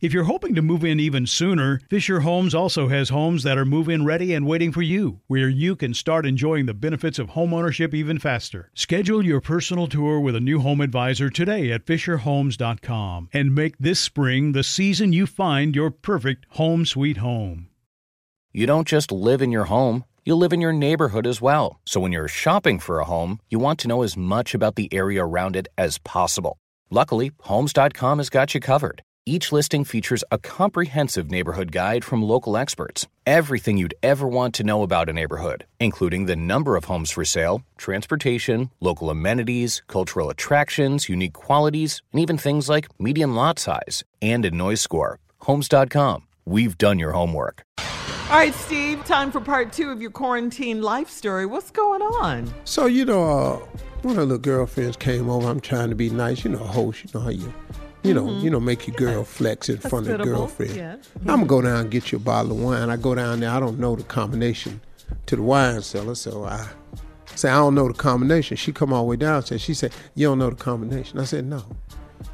If you're hoping to move in even sooner, Fischer Homes also has homes that are move in ready and waiting for you, where you can start enjoying the benefits of homeownership even faster. Schedule your personal tour with a new home advisor today at FischerHomes.com and make this spring the season you find your perfect home sweet home. You don't just live in your home, you live in your neighborhood as well. So when you're shopping for a home, you want to know as much about the area around it as possible. Luckily, Homes.com has got you covered. Each listing features a comprehensive neighborhood guide from local experts. Everything you'd ever want to know about a neighborhood, including the number of homes for sale, transportation, local amenities, cultural attractions, unique qualities, and even things like median lot size and a noise score. Homes.com. We've done your homework. All right, Steve, time for part two of your quarantine life story. What's going on? So, you know, uh, one of the girlfriends came over. I'm trying to be nice, you know, host, you know how you you know, Mhm. you know, make your girl flex in front of Hospitable, girlfriend. yeah. I'm gonna go down and get you a bottle of wine. I go down there. I don't know the combination to the wine cellar, so I say I don't know the combination. She come all the way downstairs. She said, "You don't know the combination." I said, "No."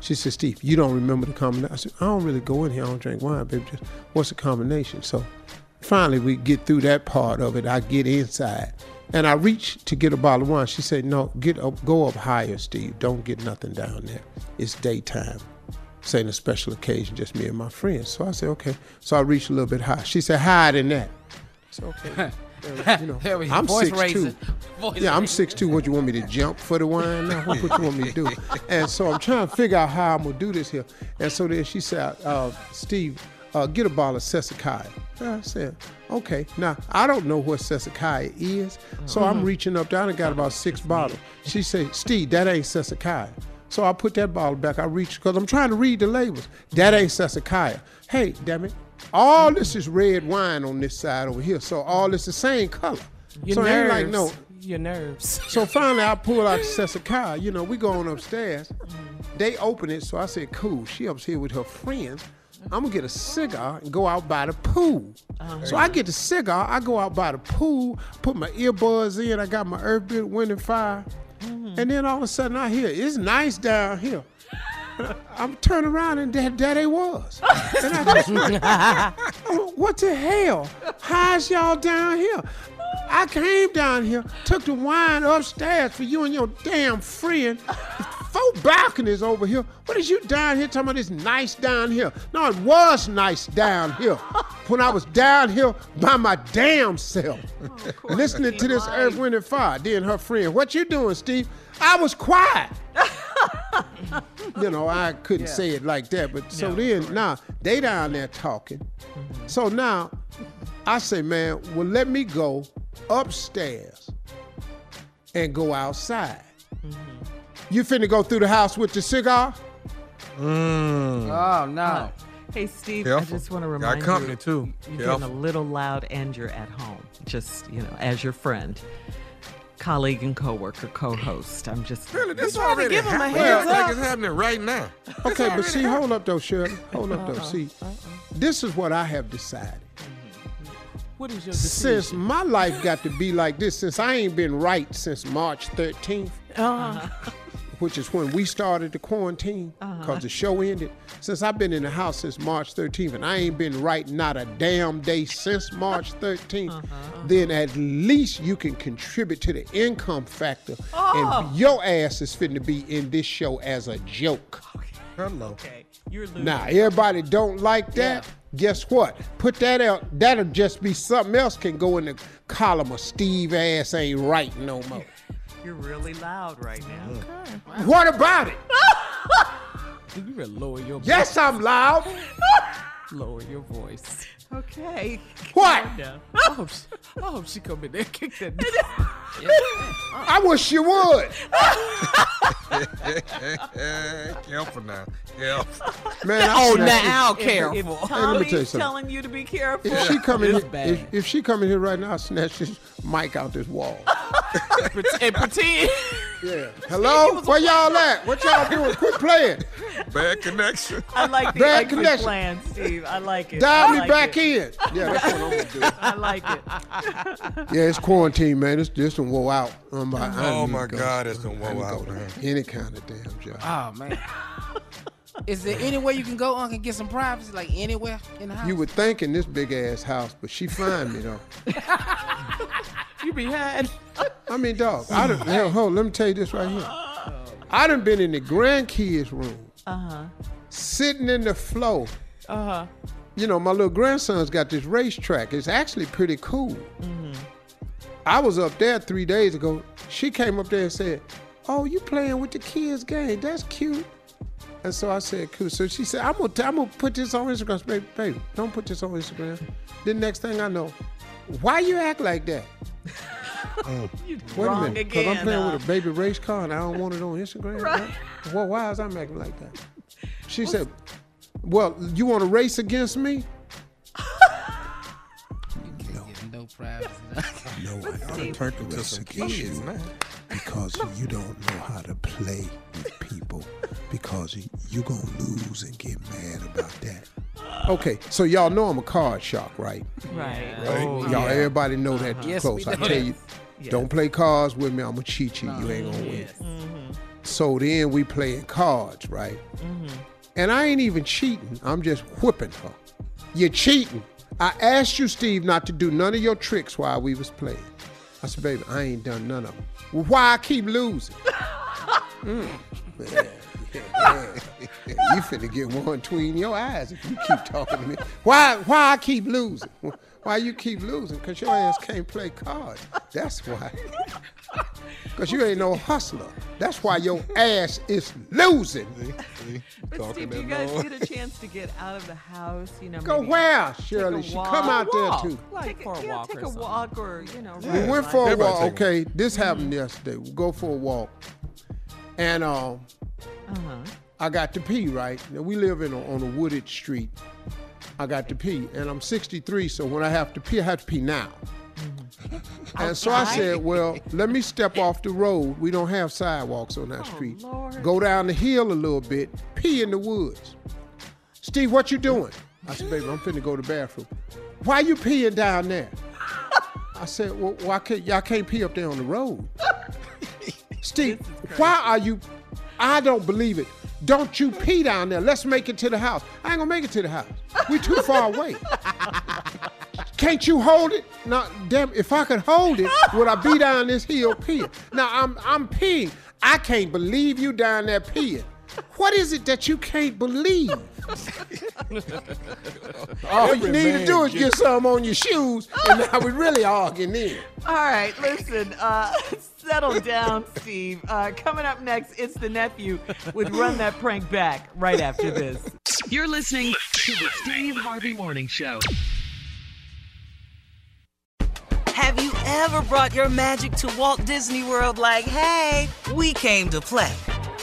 She said, "Steve, you don't remember the combination." I said, "I don't really go in here. I don't drink wine, baby. Just what's the combination?" So finally, we get through that part of it. I get inside. And I reach to get a bottle of wine. She said, "No, get up, go up higher, Steve. Don't get nothing down there. It's daytime. Ain't a special occasion, just me and my friends." So I said, "Okay." So I reached a little bit high. She said, "Higher than that." So okay. Uh, you know, There we go. I'm Voice six raising. two. Voice Yeah, I'm six two. What you want me to jump for the wine now? What, what you want me to do? And so I'm trying to figure out how I'm gonna do this here. And so then she said, uh, "Steve, uh, get a bottle of Sessakai." I said, "Okay." Now I don't know what Sessakai is, so I'm Mhm. reaching up down and got about six bottles. She said, "Steve, that ain't Sessakai." So I put that bottle back. I reached because I'm trying to read the labels. That ain't Sessakai. Hey, damn it. All this is red wine on this side over here. So all this the same color. Your so it ain't like no. Your nerves. So finally, I pull out the Sessakai. You know, we going upstairs. They open it, so I said, "Cool." She up here with her friends. I'm gonna get a cigar and go out by the pool. Uh-huh. So I get the cigar. I go out by the pool, put my earbuds in. I got my Earth Bit Wind and Fire, Mm. and then all of a sudden I hear it's nice down here. I'm turning around and that that it was. And I just, Oh, what the hell? How's y'all down here? I came down here, took the wine upstairs for you and your damn friend. Four balconies over here. What is you down here talking about this nice down here? No, it was nice down here. When I was down here by my damn self, oh, listening to this Earth, Wind, and Fire. Then her friend, what you doing, Steve? I was quiet. you know, I couldn't say it like that. But so then now they down there talking. So now I say, man, well, let me go upstairs and go outside. You finna go through the house with your cigar? Ah. Oh no. Uh, hey, Steve, I just want to remind Got remind company, you. too. You're Careful. getting a little loud and you're at home. Just, you know, as your friend, colleague, and coworker, co host. I'm just. Really, this You tried to already give him a happened. heads like up. it's happening right now. Okay, but see, hold up though, Shirley. Hold up Uh-uh. though. See, this is what I have decided. What is your decision? Since my life got to be like this, since I ain't been right since March 13th, Uh-huh. which is when we started the quarantine, uh-huh. because the show ended. Since I've been in the house since March 13th, and I ain't been right not a damn day since March 13th, uh-huh, uh-huh. then at least you can contribute to the income factor. And oh. your ass is fitting to be in this show as a joke. Hello. Okay, you're losing. Now, everybody don't like that. Guess what? Put that out. That'll just be something else can go in the column of Steve ass ain't right no more. You're really loud right now. What about it? You better lower your Yes, I'm loud. lower your voice. Okay. What? I hope she, I hope she come in there and kick that. I wish you would. Careful now. Careful. Man, I oh, snatched now If, careful. if let me Tommy's tell you telling you to be careful, If she come in here, if, if she come in here right now, I'll snatch this mic out this wall. Pret- and pretend. Yeah. Hello? Where y'all at? What y'all doing? Quit playing. Bad connection. I like the Bad exit connection. plan, Steve. I like it. Dial me like back it. in. Yeah, that's what I'm gonna do. I like it. Yeah, it's quarantine, man. This this one wore out. I'm like, I Oh need my to go. God, it's done I need wore to go out, to man. Any kind of damn job. Oh man. Is there any way you can go on and get some privacy, like anywhere in the house? You would think in this big ass house, but she find me though. you be hiding. I mean, dog. I done, hell, hold. Let me tell you this right here. I done been in the grandkids' room, Uh-huh. sitting in the flow. Uh-huh. You know, my little grandson's got this racetrack. It's actually pretty cool. Mm-hmm. I was up there three days ago. She came up there and said, "Oh, you playing with the kids' game? That's cute." And so I said, "Cool." So she said, "I'm gonna, t- I'm gonna put this on Instagram." Said, Baby, baby, don't put this on Instagram. The next thing I know, why you act like that? You Wait a minute, because I'm playing uh, with a baby race car and I don't want it on Instagram. Right. Well, why is I acting like that? She said, "Well, you want to race against me?" No privacy. No, I Steve. Turned into some kids, man. because you don't know how to play with people because you- you're going to lose and get mad about that. Okay, so y'all know I'm a card shark, right? Right. Right? Oh, y'all, everybody know that uh-huh. Yes, close. we I tell that. you, don't play cards with me. I'm going to cheat you. You ain't going to oh, win. Mm-hmm. So then we playing cards, right? Mm-hmm. And I ain't even cheating. I'm just whipping her. You're cheating. I asked you, Steve, not to do none of your tricks while we was playing. I said, baby, I ain't done none of them. Well, why I keep losing? Mm. Man, man, you finna get one between your eyes if you keep talking to me. Why why I keep losing? Why you keep losing? Because your ass can't play cards. That's why. Because you ain't no hustler. That's why your ass is losing. But Steve, you guys get a chance to get out of the house? You know, Go where, Shirley? She come out there too. Like Take, for a yeah, walk take or a walk or, you know. We ride went for a Everybody walk. Okay, this happened yesterday. We go for a walk, and um, Uh-huh. I got to pee. Right now, we live in a, on a wooded street. I got to pee, and I'm 63, so when I have to pee, I have to pee now. And so I said, well, let me step off the road. We don't have sidewalks on that street. Lord. Go down the hill a little bit, pee in the woods. Steve, what you doing? I said, baby, I'm finna go to the bathroom. Why you peeing down there? I said, well, why can't y'all can't pee up there on the road? Steve, why are you? I don't believe it. Don't you pee down there? Let's make it to the house. I ain't gonna make it to the house. We too far away. Can't you hold it? No, damn. If I could hold it, would I be down this hill peeing? Now I'm I'm peeing. I can't believe you down there peeing. What is it that you can't believe? All you need to do is get some on your shoes, and now we really all getting in. All right, listen, uh, settle down, Steve. Uh, coming up next, it's the nephew with Run That Prank Back right after this. You're listening to the Steve Harvey Morning Show. Have you ever brought your magic to Walt Disney World like, hey, we came to play?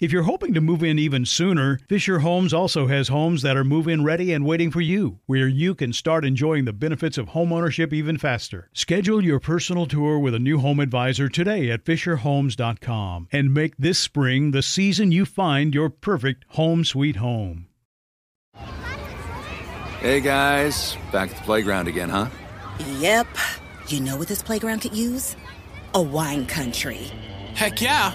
If you're hoping to move in even sooner, Fischer Homes also has homes that are move in ready and waiting for you, where you can start enjoying the benefits of homeownership even faster. Schedule your personal tour with a new home advisor today at FischerHomes.com and make this spring the season you find your perfect home sweet home. Hey guys, back at the playground again, huh? Yep. You know what this playground could use? A wine country. Heck yeah,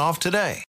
off today.